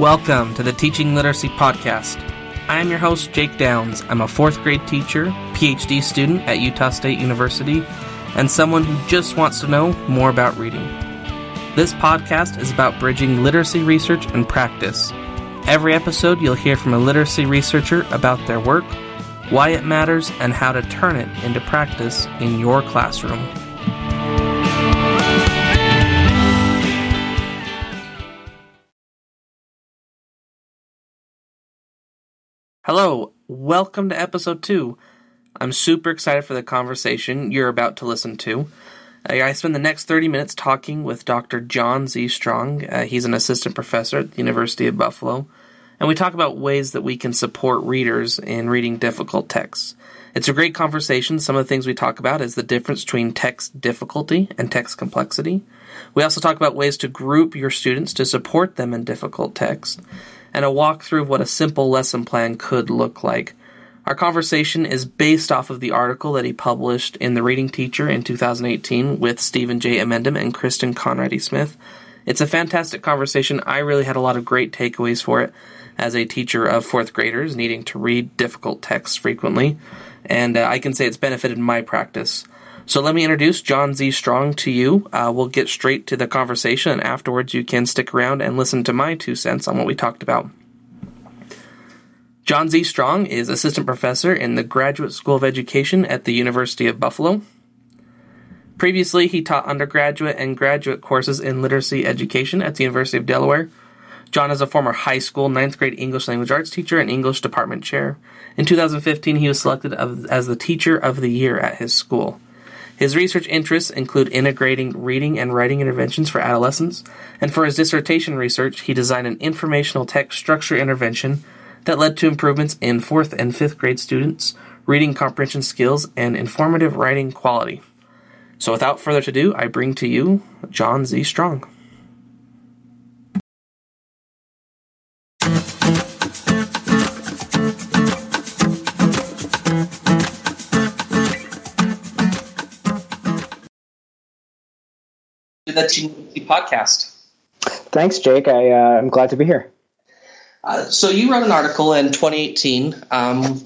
Welcome to the Teaching Literacy Podcast. I am your host, Jake Downs. I'm a fourth grade teacher, PhD student at Utah State University, and someone who just wants to know more about reading. This podcast is about bridging literacy research and practice. Every episode, you'll hear from a literacy researcher about their work, why it matters, and how to turn it into practice in your classroom. Hello, welcome to episode two. I'm super excited for the conversation you're about to listen to. Uh, I spend the next 30 minutes talking with Dr. John Z. Strong. Uh, he's an assistant professor at the University of Buffalo, and we talk about ways that we can support readers in reading difficult texts. It's a great conversation. Some of the things we talk about is the difference between text difficulty and text complexity. We also talk about ways to group your students to support them in difficult text and a walkthrough of what a simple lesson plan could look like. Our conversation is based off of the article that he published in The Reading Teacher in 2018 with Stephen J. Amendum and Kristen Conradi Smith. It's a fantastic conversation. I really had a lot of great takeaways for it as a teacher of fourth graders needing to read difficult texts frequently, and uh, I can say it's benefited my practice. So let me introduce John Z. Strong to you. Uh, we'll get straight to the conversation, and afterwards you can stick around and listen to my two cents on what we talked about. John Z. Strong is assistant professor in the Graduate School of Education at the University of Buffalo. Previously, he taught undergraduate and graduate courses in literacy education at the University of Delaware. John is a former high school ninth grade English language arts teacher and English department chair. In 2015, he was selected as the teacher of the year at his school. His research interests include integrating reading and writing interventions for adolescents, and for his dissertation research, he designed an informational text structure intervention that led to improvements in fourth and fifth grade students' reading comprehension skills and informative writing quality. So, without further ado, I bring to you John Z. Strong. The podcast. Thanks, Jake. I, uh, I'm glad to be here. Uh, so you wrote an article in 2018 um,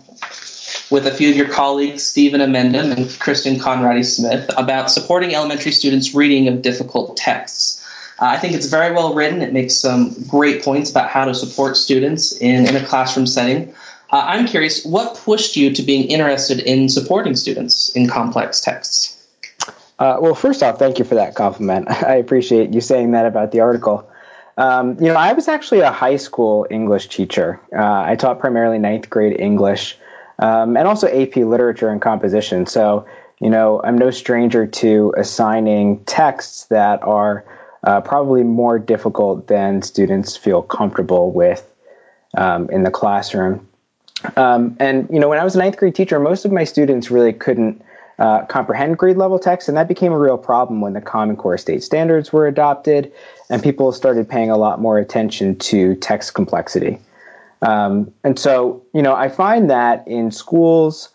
with a few of your colleagues, Stephen Amendum and Kristen Conradi Smith, about supporting elementary students' reading of difficult texts. Uh, I think it's very well written. It makes some great points about how to support students in, in a classroom setting. Uh, I'm curious, what pushed you to being interested in supporting students in complex texts? Uh, well, first off, thank you for that compliment. I appreciate you saying that about the article. Um, you know, I was actually a high school English teacher. Uh, I taught primarily ninth grade English um, and also AP literature and composition. So, you know, I'm no stranger to assigning texts that are uh, probably more difficult than students feel comfortable with um, in the classroom. Um, and, you know, when I was a ninth grade teacher, most of my students really couldn't uh, comprehend grade level text, and that became a real problem when the Common Core state standards were adopted and people started paying a lot more attention to text complexity. Um, and so, you know, I find that in schools,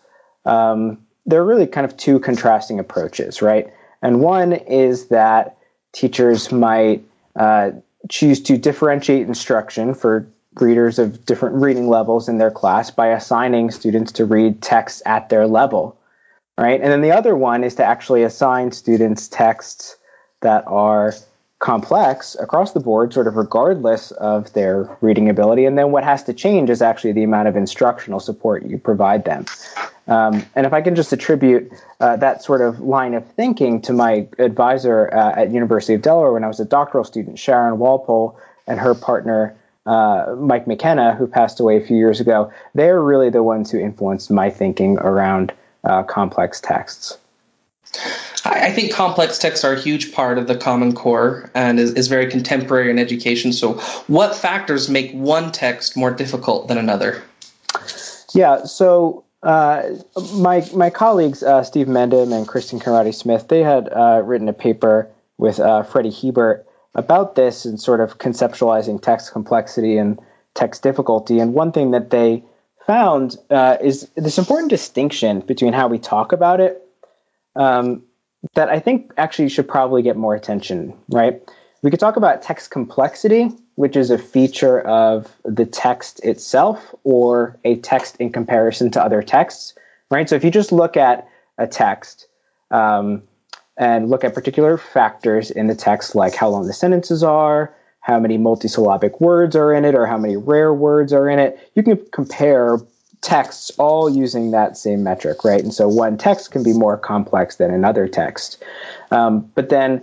um, there are really kind of two contrasting approaches, right? And one is that teachers might uh, choose to differentiate instruction for readers of different reading levels in their class by assigning students to read texts at their level right? And then the other one is to actually assign students texts that are complex across the board, sort of regardless of their reading ability. And then what has to change is actually the amount of instructional support you provide them. Um, and if I can just attribute uh, that sort of line of thinking to my advisor uh, at University of Delaware when I was a doctoral student, Sharon Walpole, and her partner uh, Mike McKenna, who passed away a few years ago, they're really the ones who influenced my thinking around uh, complex texts. I think complex texts are a huge part of the Common Core and is, is very contemporary in education. So, what factors make one text more difficult than another? Yeah, so uh, my my colleagues uh, Steve Amendum and Kristen Conradi Smith they had uh, written a paper with uh, Freddie Hiebert about this and sort of conceptualizing text complexity and text difficulty. And one thing that they found uh, is this important distinction between how we talk about it um, that I think actually should probably get more attention, right? We could talk about text complexity, which is a feature of the text itself or a text in comparison to other texts, right? So if you just look at a text um, and look at particular factors in the text, like how long the sentences are, how many multisyllabic words are in it, or how many rare words are in it, you can compare texts all using that same metric, right? And so one text can be more complex than another text. Um, but then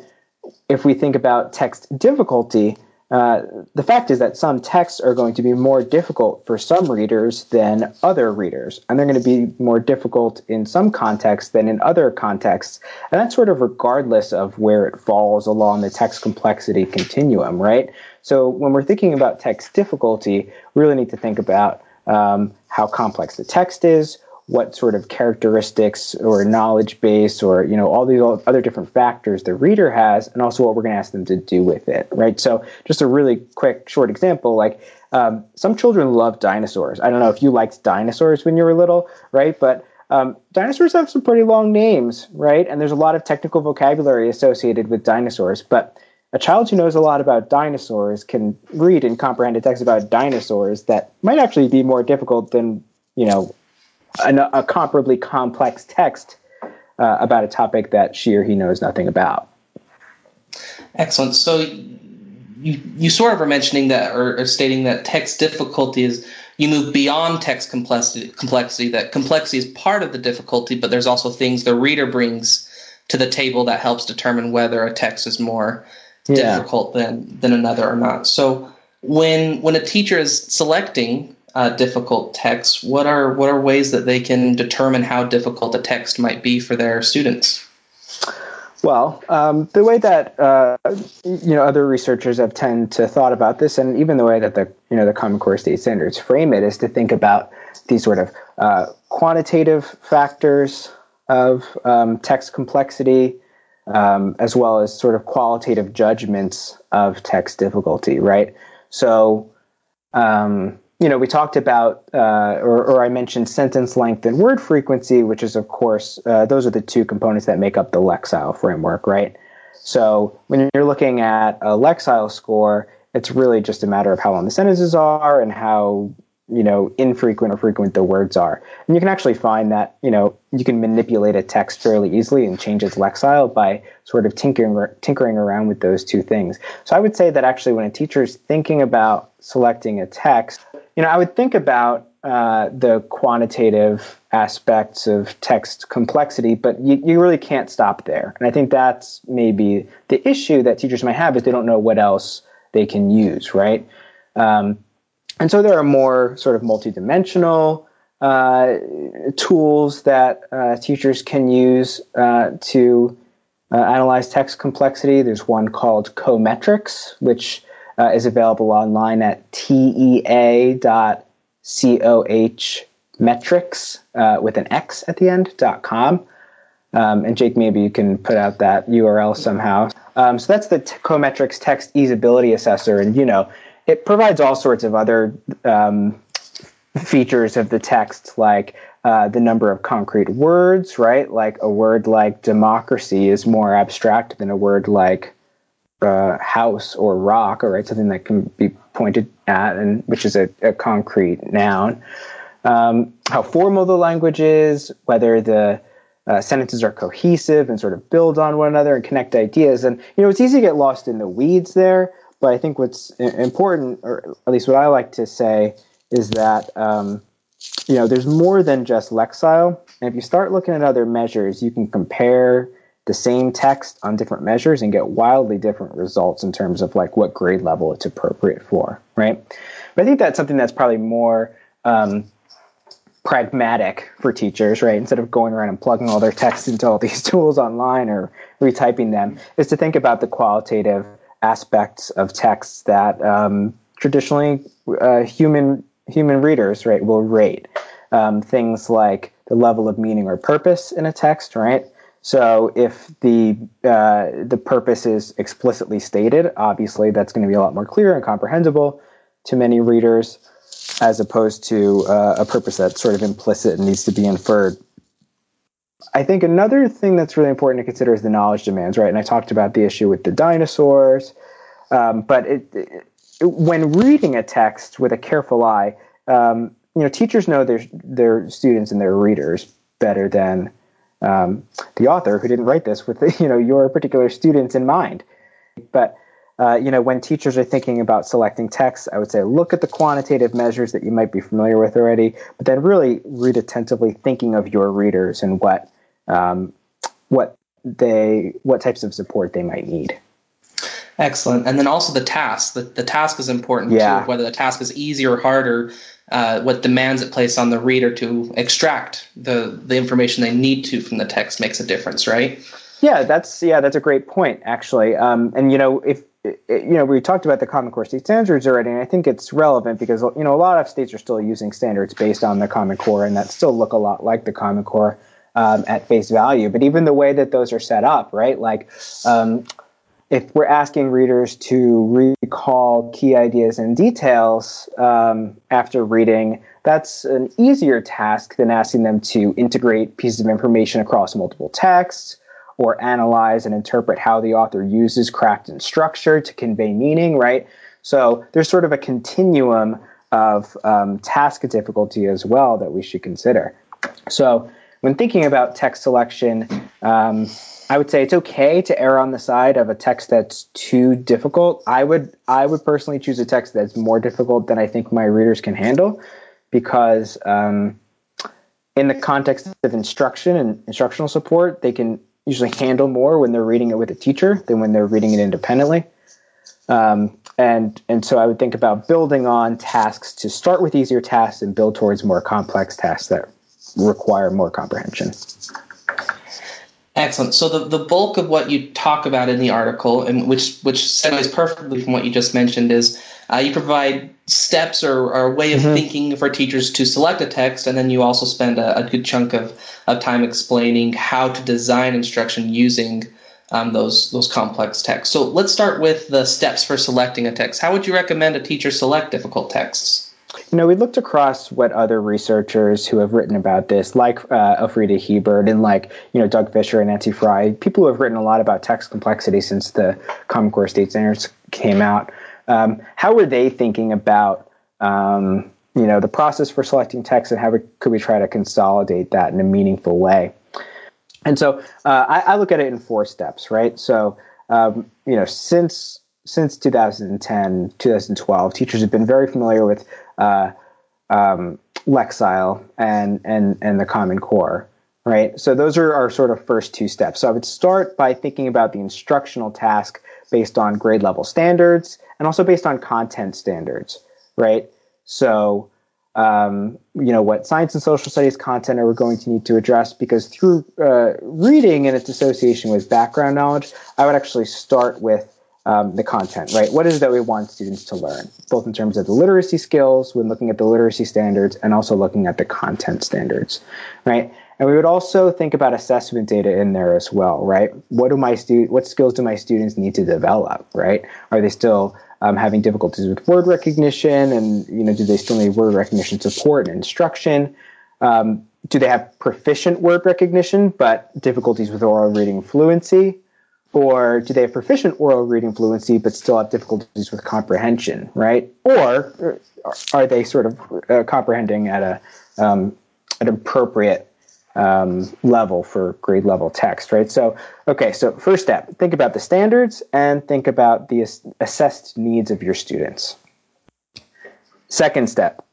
if we think about text difficulty, uh, the fact is that some texts are going to be more difficult for some readers than other readers, and they're going to be more difficult in some contexts than in other contexts. And that's sort of regardless of where it falls along the text complexity continuum, right? So when we're thinking about text difficulty, we really need to think about um, how complex the text is, what sort of characteristics or knowledge base or you know all these other different factors the reader has and also what we're going to ask them to do with it right? So just a really quick short example like um, some children love dinosaurs. I don't know if you liked dinosaurs when you were little right? But um, dinosaurs have some pretty long names right? And there's a lot of technical vocabulary associated with dinosaurs but a child who knows a lot about dinosaurs can read and comprehend a text about dinosaurs that might actually be more difficult than you know a, a comparably complex text uh, about a topic that she or he knows nothing about. Excellent. So you you sort of are mentioning that or, or, stating that text difficulty is you move beyond text complexity complexity that complexity is part of the difficulty but there's also things the reader brings to the table that helps determine whether a text is more yeah. difficult than than another or not so when when a teacher is selecting uh, difficult texts, what are what are ways that they can determine how difficult a text might be for their students? Well, um, the way that uh, you know other researchers have tend to thought about this, and even the way that the you know the Common Core state standards frame it, is to think about these sort of uh, quantitative factors of um, text complexity, um, as well as sort of qualitative judgments of text difficulty. Right. So um, you know, we talked about, uh, or, or, I mentioned sentence length and word frequency, which is, of course, uh, those are the two components that make up the Lexile framework, right? So when you're looking at a Lexile score, it's really just a matter of how long the sentences are and how you know infrequent or frequent the words are and you can actually find that you know you can manipulate a text fairly easily and change its lexile by sort of tinkering tinkering around with those two things so i would say that actually when a teacher is thinking about selecting a text you know i would think about uh, the quantitative aspects of text complexity, but you, you really can't stop there. And I think that's maybe the issue that teachers might have is they don't know what else they can use, right? Um, and so there are more sort of multidimensional uh, tools that uh, teachers can use uh, to uh, analyze text complexity. There's one called Coh-Metrix, which uh, is available online at tea.coh metrics uh, with an X at the end dot com. Um, and Jake, maybe you can put out that URL somehow. Um, so that's the t- Coh-Metrix Text Easability Assessor, and you know it provides all sorts of other um, features of the text, like uh, the number of concrete words, right? Like a word like democracy is more abstract than a word like uh, house or rock, or right, something that can be pointed at, and which is a, a concrete noun. Um, how formal the language is, whether the uh, sentences are cohesive and sort of build on one another and connect ideas. And you know, it's easy to get lost in the weeds there. But I think what's important, or at least what I like to say, is that um, you know there's more than just Lexile. And if you start looking at other measures, you can compare the same text on different measures and get wildly different results in terms of like what grade level it's appropriate for, right? But I think that's something that's probably more um, pragmatic for teachers, right? Instead of going around and plugging all their text into all these tools online or retyping them, is to think about the qualitative aspects of texts that um, traditionally uh, human human readers right will rate. Um, things like the level of meaning or purpose in a text right? So if the uh, the purpose is explicitly stated obviously that's going to be a lot more clear and comprehensible to many readers as opposed to uh, a purpose that's sort of implicit and needs to be inferred I think another thing that's really important to consider is the knowledge demands, right? And I talked about the issue with the dinosaurs, um, but it, it, when reading a text with a careful eye, um, you know, teachers know their their students and their readers better than um, the author who didn't write this with you know your particular students in mind. But uh, you know, when teachers are thinking about selecting texts, I would say look at the quantitative measures that you might be familiar with already, but then really read attentively, thinking of your readers and what um, what they what types of support they might need. Excellent. And then also the task. The, the task is important yeah. too, whether the task is easy or harder, uh, what demands it place on the reader to extract the, the information they need to from the text makes a difference, right? Yeah, that's yeah, that's a great point actually. Um, and you know, if you know, we talked about the Common Core state standards already, and I think it's relevant because you know a lot of states are still using standards based on the Common Core, and that still look a lot like the Common Core um, at face value. But even the way that those are set up, right? Like, um, if we're asking readers to recall key ideas and details um, after reading, that's an easier task than asking them to integrate pieces of information across multiple texts or analyze and interpret how the author uses craft and structure to convey meaning, right? So there's sort of a continuum of um, task difficulty as well that we should consider. So when thinking about text selection, um, I would say it's okay to err on the side of a text that's too difficult. I would I would personally choose a text that's more difficult than I think my readers can handle, because um, in the context of instruction and instructional support, they can usually handle more when they're reading it with a teacher than when they're reading it independently. Um, and and so I would think about building on tasks to start with easier tasks and build towards more complex tasks that require more comprehension. Excellent. So the, the bulk of what you talk about in the article, and which which segues perfectly from what you just mentioned, is uh, you provide steps or, or a way of mm-hmm. thinking for teachers to select a text, and then you also spend a, a, good chunk of, of time explaining how to design instruction using um, those those complex texts. So let's start with the steps for selecting a text. How would you recommend a teacher select difficult texts? You know, we looked across what other researchers who have written about this, like uh, Elfrieda Hiebert and like, you know, Doug Fisher and Nancy Frey people who have written a lot about text complexity since the Common Core State Standards came out. Um, how were they thinking about, um, you know, the process for selecting text and how we, could we try to consolidate that in a meaningful way? And so uh, I, I, look at it in four steps, right? So, um, you know, since since 2010, 2012, teachers have been very familiar with uh, um, Lexile and and and the Common Core, right? So those are our sort of first two steps. So I would start by thinking about the instructional task based on grade level standards and also based on content standards, right? So um, you know what science and social studies content are we going to need to address because through uh, reading and its association with background knowledge, I would actually start with um, the content, right? What is it that we want students to learn, both in terms of the literacy skills when looking at the literacy standards and also looking at the content standards, right? And we would also think about assessment data in there as well, right? What do my stu- what skills do my students need to develop, right? Are they still um, having difficulties with word recognition, and you know, do they still need word recognition support and instruction? Um, do they have proficient word recognition but difficulties with oral reading fluency? Or do they have proficient oral reading fluency but still have difficulties with comprehension, right? Or are they sort of uh, comprehending at a um, an appropriate um, level for grade level text, right? So, okay, so first step, think about the standards and think about the ass- assessed needs of your students. Second step,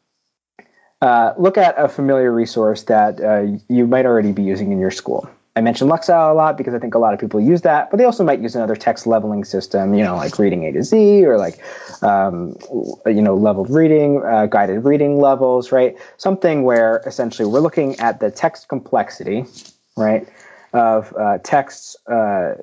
uh, look at a familiar resource that uh, you might already be using in your school. I mentioned Lexile a lot because I think a lot of people use that, but they also might use another text leveling system, you know, like reading A to Z or like, um, you know, leveled reading, uh, guided reading levels, right? Something where essentially we're looking at the text complexity, right, of uh, texts uh,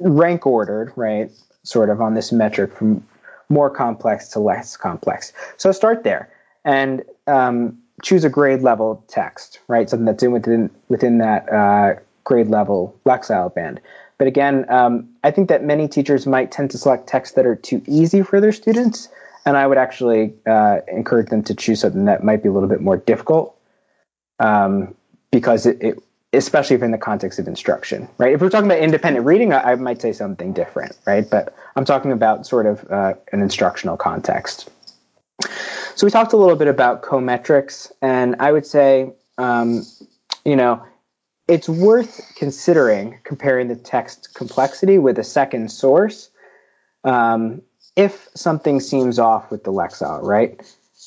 rank ordered, right, sort of on this metric from more complex to less complex. So start there and um, choose a grade level text, right? Something that's in within within that uh, grade level Lexile band. But again, um, I think that many teachers might tend to select texts that are too easy for their students, and I would actually uh, encourage them to choose something that might be a little bit more difficult, um, because it, it, especially if in the context of instruction, right? If we're talking about independent reading, I, I might say something different, right? But I'm talking about sort of uh, an instructional context. So we talked a little bit about Coh-Metrix, and I would say, um, you know, it's worth considering comparing the text complexity with a second source um, if something seems off with the Lexile, right?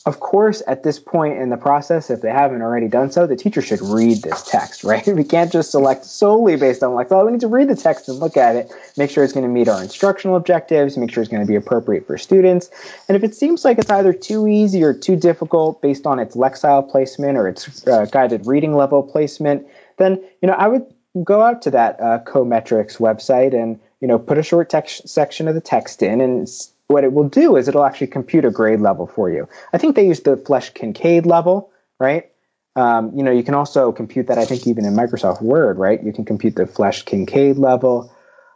of course, at this point in the process, if they haven't already done so, the teacher should read this text, right? We can't just select solely based on oh, we need to read the text and look at it, make sure it's going to meet our instructional objectives, make sure it's going to be appropriate for students. And if it seems like it's either too easy or too difficult based on its Lexile placement or its uh, guided reading level placement, then you know I would go out to that uh, Coh-Metrix website and you know put a short text section of the text in and what it will do is it'll actually compute a grade level for you. I think they use the Flesch Kincaid level, right? Um, you know, you can also compute that. I think even in Microsoft Word, right? You can compute the Flesch Kincaid level,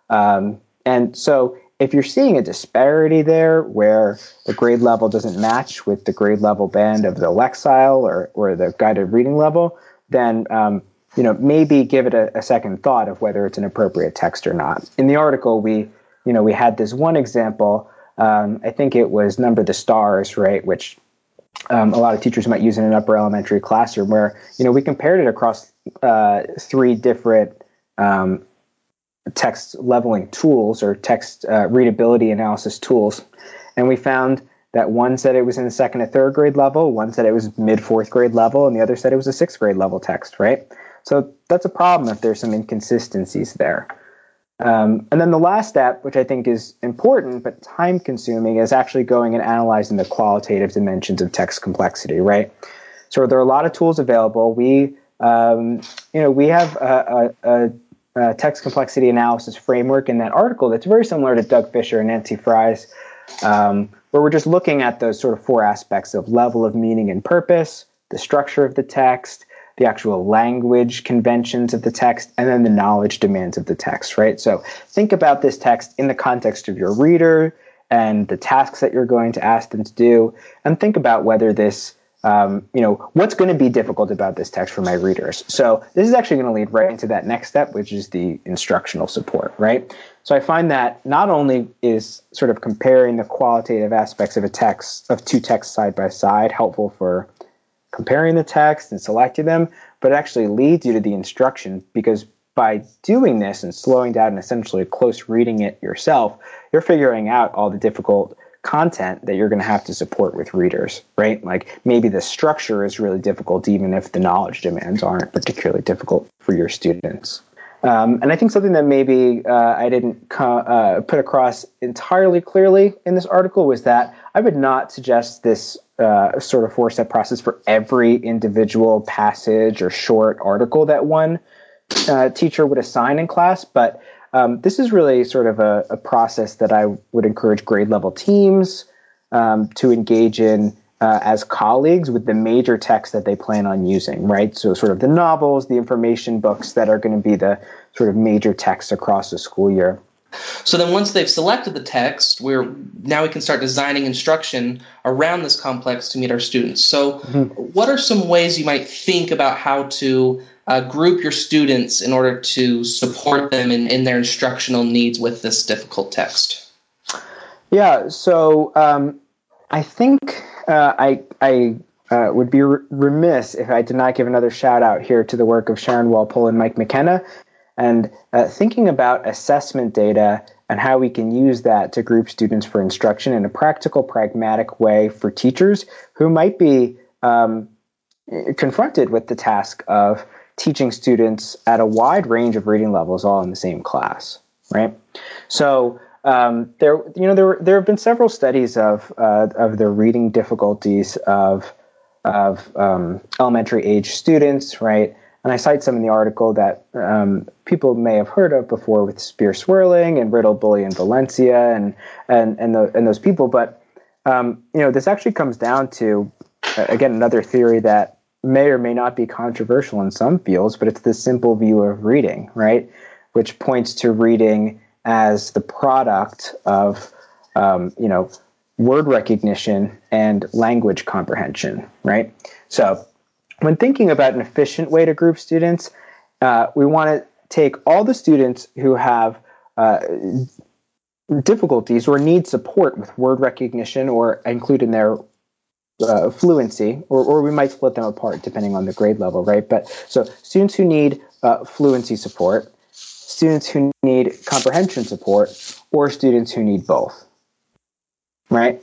um, and so if you're seeing a disparity there where the grade level doesn't match with the grade level band of the Lexile or or the guided reading level, then um, you know maybe give it a, a second thought of whether it's an appropriate text or not. In the article, we you know we had this one example um, I think it was Number the Stars, right, which um, a lot of teachers might use in an upper elementary classroom, where you know we compared it across uh, three different um, text leveling tools or text uh, readability analysis tools, and we found that one said it was in the second and third grade level, one said it was mid fourth grade level, and the other said it was a sixth grade level text, right? So that's a problem if there's some inconsistencies there. Um, and then the last step, which I think is important but time consuming, is actually going and analyzing the qualitative dimensions of text complexity, right? So there are a lot of tools available. We, um, you know, we have a, a, a, text complexity analysis framework in that article that's very similar to Doug Fisher and Nancy Frey's, um, where we're just looking at those sort of four aspects of level of meaning and purpose, the structure of the text, the actual language conventions of the text, and then the knowledge demands of the text, right? So think about this text in the context of your reader and the tasks that you're going to ask them to do, and think about whether this, um, you know, what's going to be difficult about this text for my readers. So this is actually going to lead right into that next step, which is the instructional support, right? So I find that not only is sort of comparing the qualitative aspects of a text of two texts side by side helpful for comparing the text and selecting them, but it actually leads you to the instruction because by doing this and slowing down and essentially close reading it yourself, you're figuring out all the difficult content that you're going to have to support with readers, right? Like maybe the structure is really difficult, even if the knowledge demands aren't particularly difficult for your students. Um, and I think something that maybe uh, I didn't co- uh, put across entirely clearly in this article was that I would not suggest this uh, sort of four step process for every individual passage or short article that one uh, teacher would assign in class. But um, this is really sort of a, a, process that I would encourage grade level teams um, to engage in. Uh, as colleagues with the major texts that they plan on using, right? So, sort of the novels, the information books that are going to be the sort of major texts across the school year. So then once they've selected the text, we're now we can start designing instruction around this complex to meet our students. So mm-hmm. what are some ways you might think about how to uh, group your students in order to support them in, in their instructional needs with this difficult text? Yeah, so um, I think uh, I, I uh, would be remiss if I did not give another shout out here to the work of Sharon Walpole and Mike McKenna and uh, thinking about assessment data and how we can use that to group students for instruction in a practical, pragmatic way for teachers who might be um, confronted with the task of teaching students at a wide range of reading levels all in the same class, right? So um, there, you know, there there have been several studies of uh, of the reading difficulties of of um, elementary age students, right? And I cite some in the article that um, people may have heard of before with Spear-Swerling and Riddle, Buly, and Valencia and and and, the, and those people. But um, you know, this actually comes down to again another theory that may or may not be controversial in some fields, but it's the simple view of reading, right? Which points to reading as the product of um, you know word recognition and language comprehension, right? So when thinking about an efficient way to group students, Uh, we want to take all the students who have uh, difficulties or need support with word recognition or include in their uh, fluency, or, or we might split them apart depending on the grade level, right? But so students who need uh, fluency support, students who need comprehension support, or students who need both, right?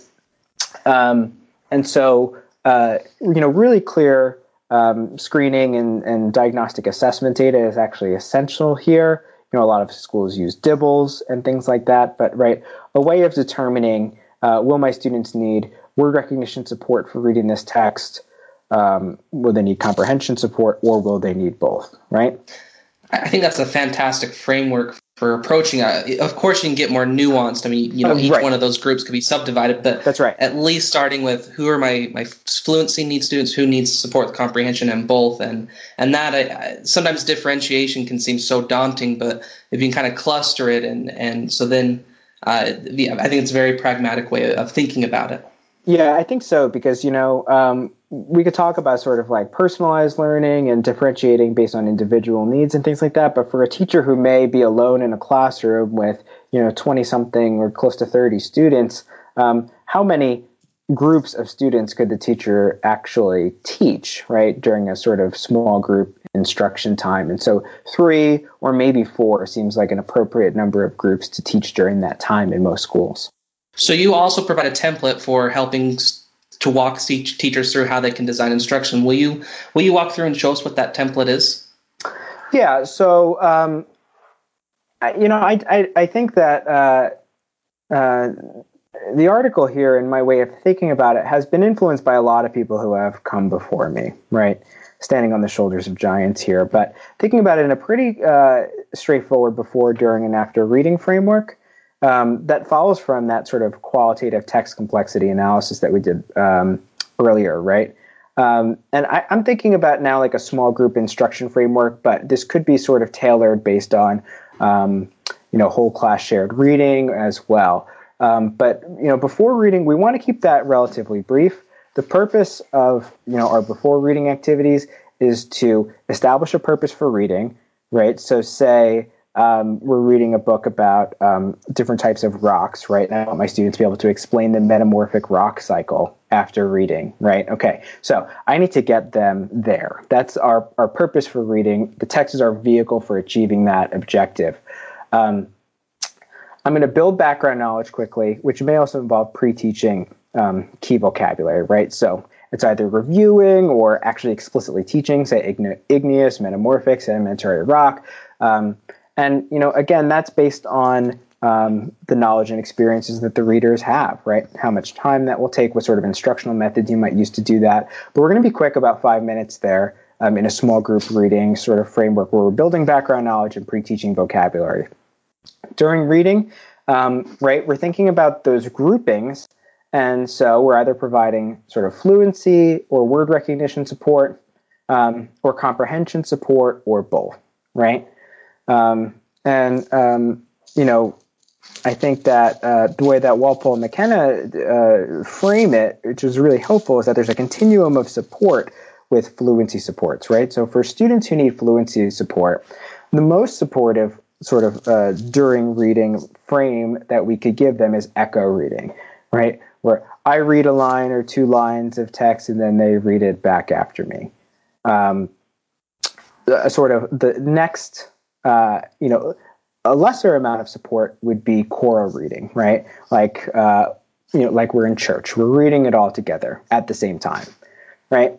Um, and so, uh, you know, really clear um, screening and, and diagnostic assessment data is actually essential here. You know, a lot of schools use DIBELS and things like that, but right, a way of determining uh, will my students need word recognition support for reading this text? Um, will they need comprehension support, or will they need both? Right. I think that's a fantastic framework for approaching it. Of course, you can get more nuanced. I mean, you know, oh, each right. one of those groups could be subdivided, but that's right. At least starting with who are my my fluency need students, who needs support with comprehension, and both, and and that I, I, sometimes differentiation can seem so daunting, but if you can kind of cluster it, and and so then uh, I think it's a very pragmatic way of thinking about it. Yeah, I think so because you know um, we could talk about sort of like personalized learning and differentiating based on individual needs and things like that. But for a teacher who may be alone in a classroom with you know twenty something or close to thirty students, um, how many groups of students could the teacher actually teach right during a sort of small group instruction time? And so three or maybe four seems like an appropriate number of groups to teach during that time in most schools. So you also provide a template for helping to walk teachers through how they can design instruction. Will you will you walk through and show us what that template is? Yeah. So um, you know, I I, I think that uh, uh, the article here, in my way of thinking about it, has been influenced by a lot of people who have come before me. Right. Standing on the shoulders of giants here, but thinking about it in a pretty uh, straightforward before, during, and after reading framework um, that follows from that sort of qualitative text complexity analysis that we did um, earlier, right? Um, and I, am thinking about now like a small group instruction framework, but this could be sort of tailored based on um, you know whole class shared reading as well. Um, but you know before reading, we want to keep that relatively brief. The purpose of you know our before reading activities is to establish a purpose for reading, right? So say um, we're reading a book about um, different types of rocks, right? And I want my students to be able to explain the metamorphic rock cycle after reading, right? Okay, so I need to get them there. That's our, our purpose for reading. The text is our vehicle for achieving that objective. Um, I'm going to build background knowledge quickly, which may also involve pre teaching um, key vocabulary, right? So it's either reviewing or actually explicitly teaching, say igneous, metamorphic, sedimentary rock. Um, and you know, again, that's based on um, the knowledge and experiences that the readers have, right? How much time that will take, what sort of instructional methods you might use to do that. But we're going to be quick, about five minutes there, um, in a small group reading sort of framework where we're building background knowledge and pre-teaching vocabulary. During reading, um, right, we're thinking about those groupings, and so we're either providing sort of fluency or word recognition support, um, or comprehension support, or both, right? Um, and um, you know, I think that uh, the way that Walpole and McKenna uh, frame it, which is really helpful, is that there's a continuum of support with fluency supports, right? So for students who need fluency support, the most supportive sort of uh, during reading frame that we could give them is echo reading, right? Where I read a line or two lines of text and then they read it back after me. Um, sort of the next uh, you know, a lesser amount of support would be choral reading, right? Like, uh, you know, like we're in church, we're reading it all together at the same time, right?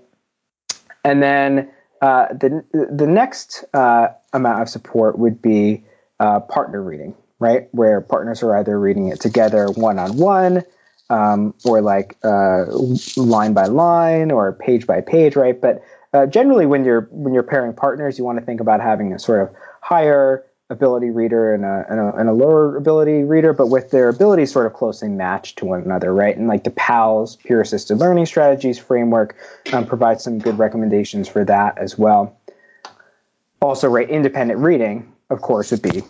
And then uh, the the next uh, amount of support would be uh, partner reading, right? Where partners are either reading it together one on one, or like uh, line by line, or page by page, right? But uh, generally, when you're when you're pairing partners, you want to think about having a sort of higher ability reader and a, and a, and a, lower ability reader, but with their abilities sort of closely matched to one another, right? And like the PALS, Peer Assisted Learning Strategies framework, um, provides some good recommendations for that as well. Also, right, independent reading, of course, would be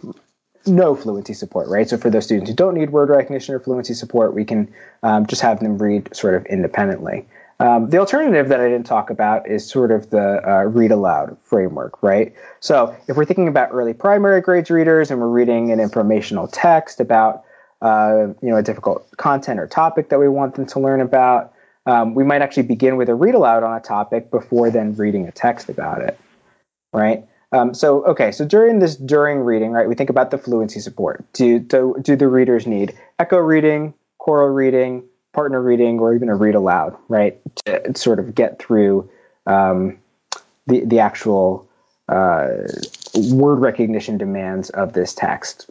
no fluency support, right? So for those students who don't need word recognition or fluency support, we can um, just have them read sort of independently. Um, the alternative that I didn't talk about is sort of the uh, read aloud framework, right? So if we're thinking about early primary grades readers and we're reading an informational text about uh, you know a difficult content or topic that we want them to learn about, um, we might actually begin with a read aloud on a topic before then reading a text about it, right? Um, so okay, so during this during reading, right, we think about the fluency support. Do do, do the readers need echo reading, choral reading? Partner reading or even a read aloud, right? To sort of get through um, the the actual uh, word recognition demands of this text.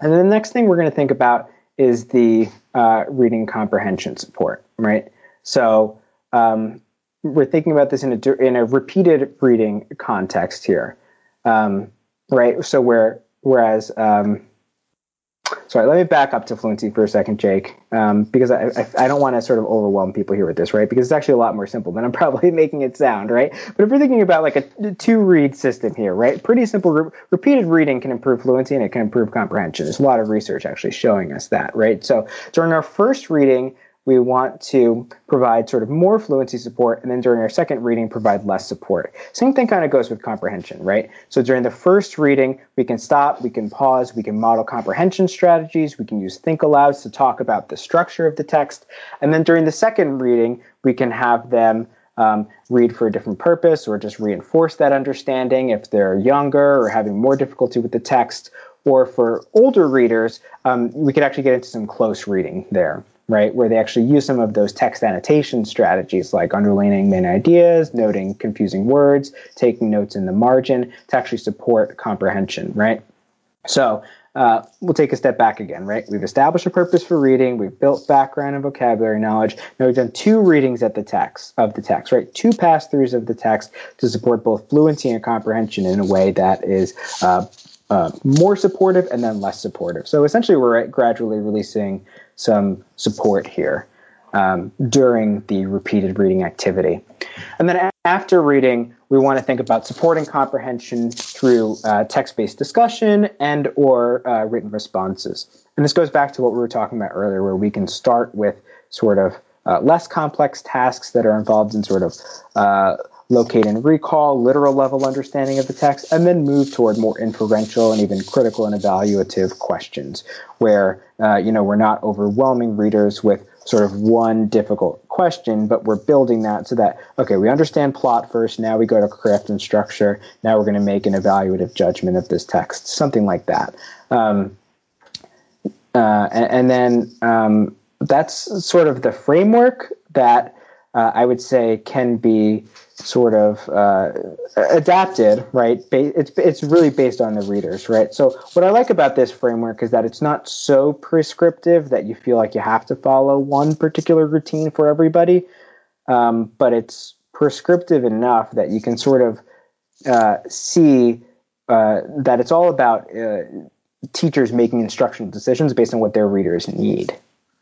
And then the next thing we're going to think about is the uh, reading comprehension support, right? So um, we're thinking about this in a in a repeated reading context here, um, right? So where whereas um, sorry, let me back up to fluency for a second, Jake, um, because I, I, I don't want to sort of overwhelm people here with this, right? Because it's actually a lot more simple than I'm probably making it sound, right? But if we're thinking about like a two read system here, right? Pretty simple. Re- repeated reading can improve fluency and it can improve comprehension. There's a lot of research actually showing us that, right? So during our first reading, we want to provide sort of more fluency support, and then during our second reading, provide less support. Same thing kind of goes with comprehension, right? So during the first reading, we can stop, we can pause, we can model comprehension strategies, we can use think alouds to talk about the structure of the text, and then during the second reading, we can have them um, read for a different purpose or just reinforce that understanding if they're younger or having more difficulty with the text. Or for older readers, um, we could actually get into some close reading there right? Where they actually use some of those text annotation strategies like underlining main ideas, noting confusing words, taking notes in the margin to actually support comprehension, right? So uh, we'll take a step back again, right? We've established a purpose for reading. We've built background and vocabulary knowledge. Now we've done two readings at the text of the text, right? Two pass throughs of the text to support both fluency and comprehension in a way that is uh, uh, more supportive and then less supportive. So essentially, we're gradually releasing some support here um, during the repeated reading activity. And then after reading, we want to think about supporting comprehension through uh, text-based discussion and or uh, written responses. And this goes back to what we were talking about earlier, where we can start with sort of uh, less complex tasks that are involved in sort of uh, locate and recall, literal level understanding of the text, and then move toward more inferential and even critical and evaluative questions, where uh, you know we're not overwhelming readers with sort of one difficult question, but we're building that so that okay, we understand plot first. Now we go to craft and structure. Now we're going to make an evaluative judgment of this text, something like that. Um, uh, and, and, then um, that's sort of the framework that uh, I would say can be sort of uh, adapted, right? It's it's really based on the readers, right? So what I like about this framework is that it's not so prescriptive that you feel like you have to follow one particular routine for everybody, um, but it's prescriptive enough that you can sort of uh, see uh, that it's all about uh, teachers making instructional decisions based on what their readers need.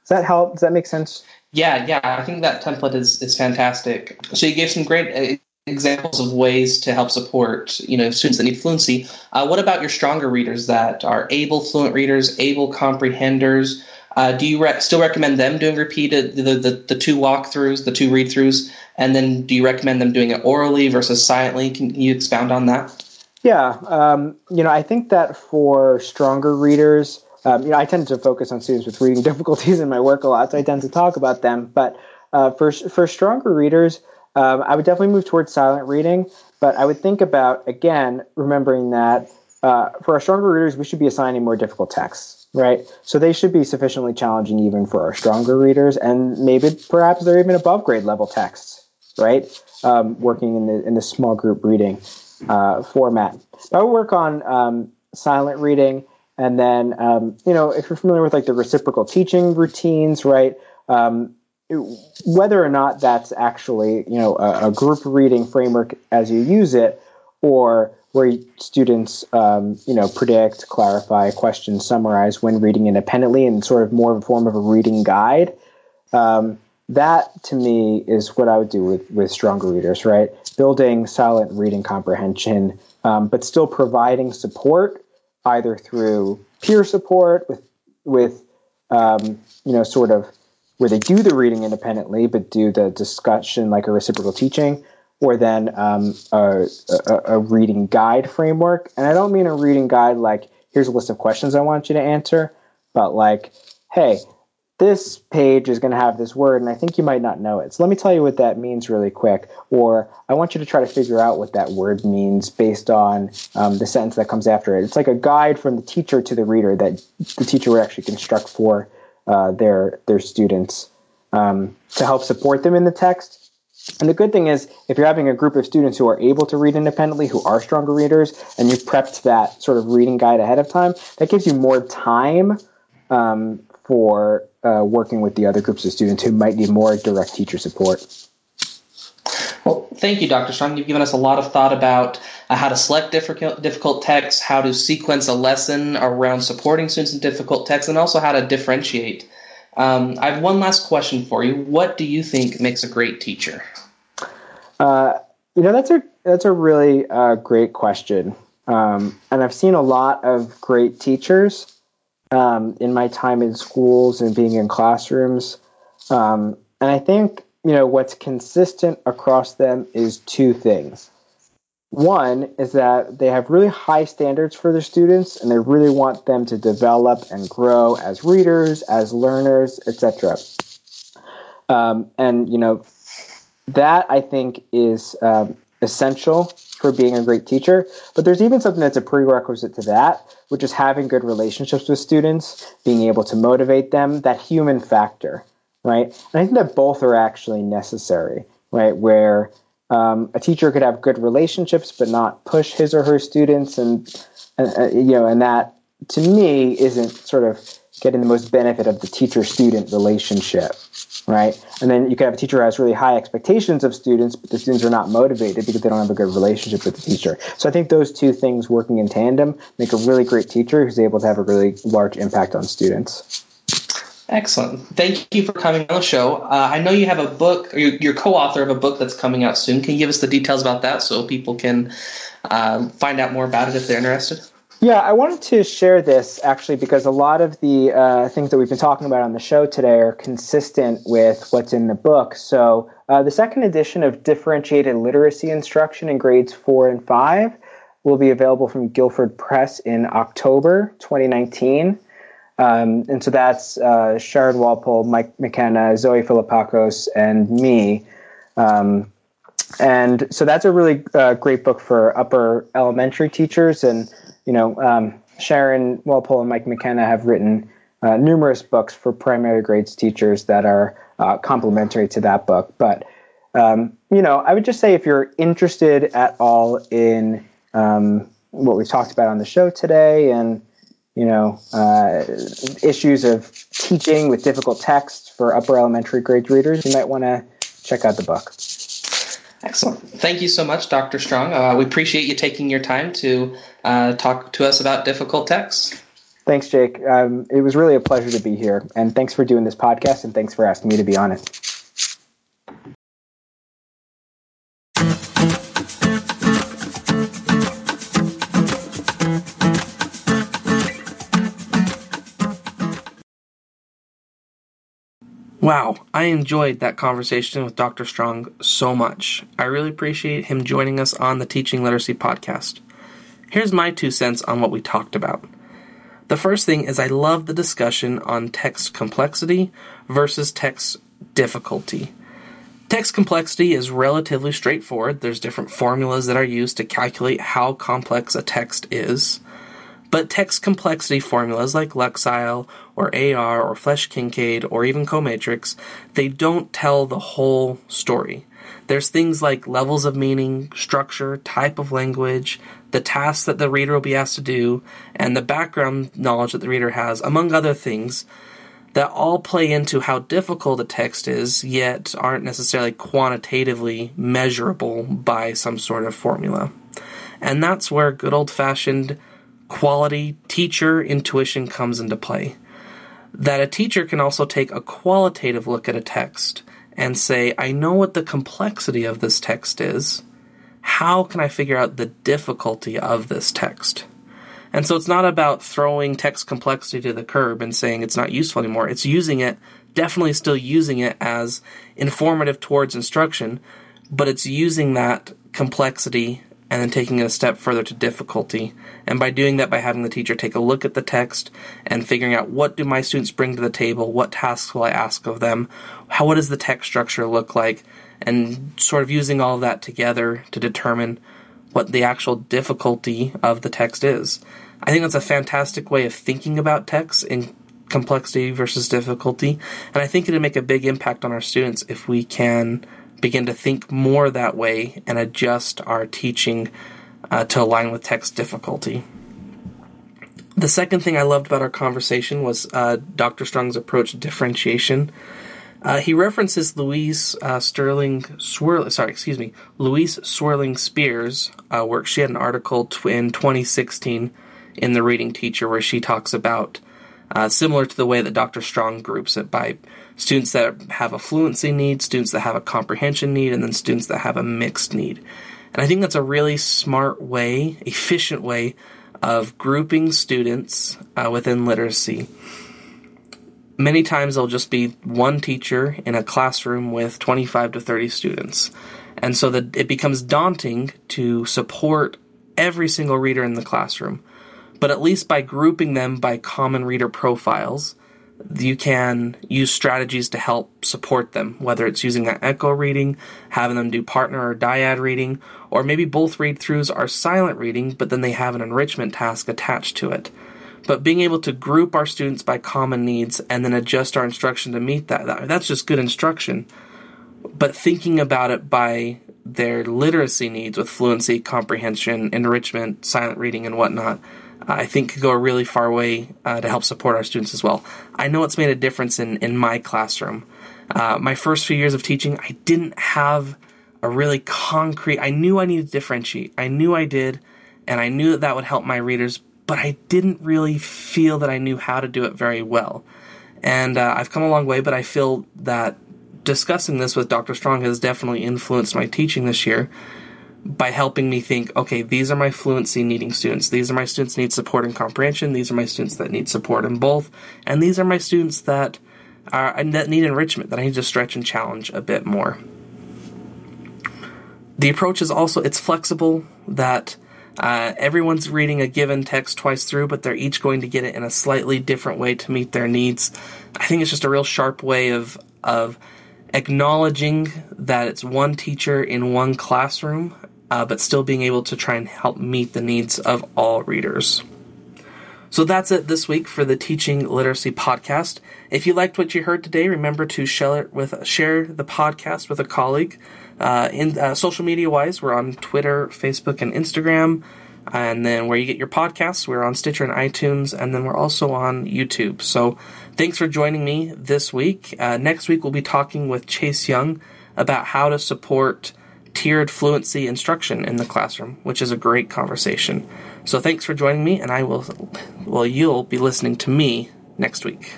Does that help? Does that make sense? Yeah, yeah, I think that template is is fantastic. So you gave some great uh, examples of ways to help support you know students that need fluency. Uh, what about your stronger readers that are able fluent readers, able comprehenders? Uh, do you re- still recommend them doing repeated the, the, the two walkthroughs, the two read throughs, and then do you recommend them doing it orally versus silently? Can you expound on that? Yeah, um, you know, I think that for stronger readers, um, you know, I tend to focus on students with reading difficulties in my work a lot, so I tend to talk about them. But uh, for for stronger readers, um, I would definitely move towards silent reading. But I would think about again remembering that uh, for our stronger readers, we should be assigning more difficult texts, right? So they should be sufficiently challenging even for our stronger readers, and maybe perhaps they're even above grade level texts, right? Um, working in the in the small group reading uh, format. I would work on um, silent reading and then, um, you know, if you're familiar with like the reciprocal teaching routines, right? Um, whether or not that's actually, you know, a, a, group reading framework as you use it, or where students, um, you know, predict, clarify, question, summarize when reading independently, and sort of more of a form of a reading guide. Um, that to me is what I would do with with stronger readers, right? Building silent reading comprehension, um, but still providing support either through peer support with with um, you know sort of where they do the reading independently but do the discussion like a reciprocal teaching, or then um, a, a, a, reading guide framework. And I don't mean a reading guide like, here's a list of questions I want you to answer, but like, hey, this page is going to have this word, and I think you might not know it. So let me tell you what that means really quick. Or I want you to try to figure out what that word means based on um, the sentence that comes after it. It's like a guide from the teacher to the reader that the teacher would actually construct for uh, their their students um, to help support them in the text and the good thing is, if you're having a group of students who are able to read independently, who are stronger readers, and you've prepped that sort of reading guide ahead of time, that gives you more time um, for uh, working with the other groups of students who might need more direct teacher support. Well, thank you, Dr. Strong. You've given us a lot of thought about uh, how to select difficult, difficult texts, how to sequence a lesson around supporting students in difficult texts, and also how to differentiate. Um, I have one last question for you. What do you think makes a great teacher? Uh, you know, that's a that's a really uh, great question, um, and I've seen a lot of great teachers um, in my time in schools and being in classrooms, um, and I think you know what's consistent across them is two things. One is that they have really high standards for their students, and they really want them to develop and grow as readers, as learners, etc. Um, and you know, that I think is um, essential for being a great teacher. But there's even something that's a prerequisite to that, which is having good relationships with students, being able to motivate them, that human factor, right? And I think that both are actually necessary, right? Where um, a teacher could have good relationships but not push his or her students, and, and uh, you know, and that to me isn't sort of getting the most benefit of the teacher-student relationship right? And then you can have a teacher who has really high expectations of students, but the students are not motivated because they don't have a good relationship with the teacher. So I think those two things working in tandem make a really great teacher who's able to have a really large impact on students. Excellent. Thank you for coming on the show. Uh, I know you have a book, or you're co-author of a book that's coming out soon. Can you give us the details about that so people can uh, find out more about it if they're interested? Yeah, I wanted to share this actually because a lot of the uh, things that we've been talking about on the show today are consistent with what's in the book. So, uh, the second edition of Differentiated Literacy Instruction in grades four and five will be available from Guilford Press in October 2019. Um, and so that's uh, Walpole, Mike McKenna, Zoi Philippakos, and me. Um, and so that's a really uh, great book for upper elementary teachers and you know, um, Sharon Walpole and Mike McKenna have written uh, numerous books for primary grades teachers that are uh, complementary to that book. But um, you know, I would just say if you're interested at all in um, what we've talked about on the show today, and you know, uh, issues of teaching with difficult texts for upper elementary grade readers, you might want to check out the book. Excellent. Thank you so much, Dr. Strong. Uh, we appreciate you taking your time to uh, talk to us about difficult texts. Thanks, Jake. Um, it was really a pleasure to be here. And thanks for doing this podcast, and thanks for asking me to be on it. Wow, I enjoyed that conversation with Dr. Strong so much. I really appreciate him joining us on the Teaching Literacy podcast. Here's my two cents on what we talked about. The first thing is I love the discussion on text complexity versus text difficulty. Text complexity is relatively straightforward. There's different formulas that are used to calculate how complex a text is. But text complexity formulas like Lexile or AR or Flesch Kincaid or even Coh-Metrix, they don't tell the whole story. There's things like levels of meaning, structure, type of language, the tasks that the reader will be asked to do, and the background knowledge that the reader has, among other things, that all play into how difficult a text is, yet aren't necessarily quantitatively measurable by some sort of formula. And that's where good old fashioned quality teacher intuition comes into play. That a teacher can also take a qualitative look at a text and say, I know what the complexity of this text is. How can I figure out the difficulty of this text? And so it's not about throwing text complexity to the curb and saying it's not useful anymore. It's using it, definitely still using it as informative towards instruction, but it's using that complexity and then taking it a step further to difficulty. And by doing that, by having the teacher take a look at the text and figuring out what do my students bring to the table, what tasks will I ask of them, how what does the text structure look like, and sort of using all of that together to determine what the actual difficulty of the text is. I think that's a fantastic way of thinking about text in complexity versus difficulty, and I think it'd make a big impact on our students if we can begin to think more that way and adjust our teaching uh, to align with text difficulty. The second thing I loved about our conversation was uh, Dr. Strong's approach to differentiation. Uh, he references Louise uh, Sterling Swirl, sorry, excuse me, Louise Swirling Spears' uh, work. She had an article tw- in 2016 in the Reading Teacher where she talks about uh, similar to the way that Dr. Strong groups it by students that have a fluency need, students that have a comprehension need, and then students that have a mixed need. And I think that's a really smart way, efficient way of grouping students uh, within literacy. Many times there'll just be one teacher in a classroom with 25 to 30 students. And so that it becomes daunting to support every single reader in the classroom but at least by grouping them by common reader profiles, you can use strategies to help support them, whether it's using that echo reading, having them do partner or dyad reading, or maybe both read throughs are silent reading, but then they have an enrichment task attached to it. But being able to group our students by common needs and then adjust our instruction to meet that, that that's just good instruction. But thinking about it by their literacy needs with fluency, comprehension, enrichment, silent reading, and whatnot, I think could go a really far way uh, to help support our students as well. I know it's made a difference in, in my classroom. Uh, my first few years of teaching, I didn't have a really concrete, I knew I needed to differentiate. I knew I did, and I knew that that would help my readers, but I didn't really feel that I knew how to do it very well. And uh, I've come a long way, but I feel that discussing this with Dr. Strong has definitely influenced my teaching this year by helping me think, okay, these are my fluency needing students. These are my students need support and comprehension. These are my students that need support in both, and these are my students that are that need enrichment that I need to stretch and challenge a bit more. The approach is also it's flexible that uh, everyone's reading a given text twice through, but they're each going to get it in a slightly different way to meet their needs. I think it's just a real sharp way of of acknowledging that it's one teacher in one classroom uh, but still being able to try and help meet the needs of all readers. So that's it this week for the Teaching Literacy podcast. If you liked what you heard today, remember to share it with share the podcast with a colleague. Uh, in uh, social media wise, we're on Twitter, Facebook, and Instagram. And then where you get your podcasts, we're on Stitcher and iTunes, and then we're also on YouTube. So thanks for joining me this week. Uh, next week, we'll be talking with Chase Young about how to support tiered fluency instruction in the classroom, which is a great conversation. So thanks for joining me, and I will, well, you'll be listening to me next week.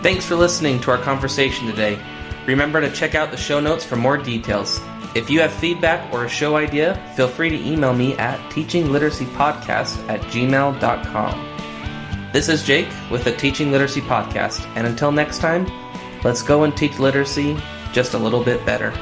Thanks for listening to our conversation today. Remember to check out the show notes for more details. If you have feedback or a show idea, feel free to email me at teachingliteracypodcast at gmail.com. This is Jake with the Teaching Literacy Podcast, and until next time, let's go and teach literacy just a little bit better.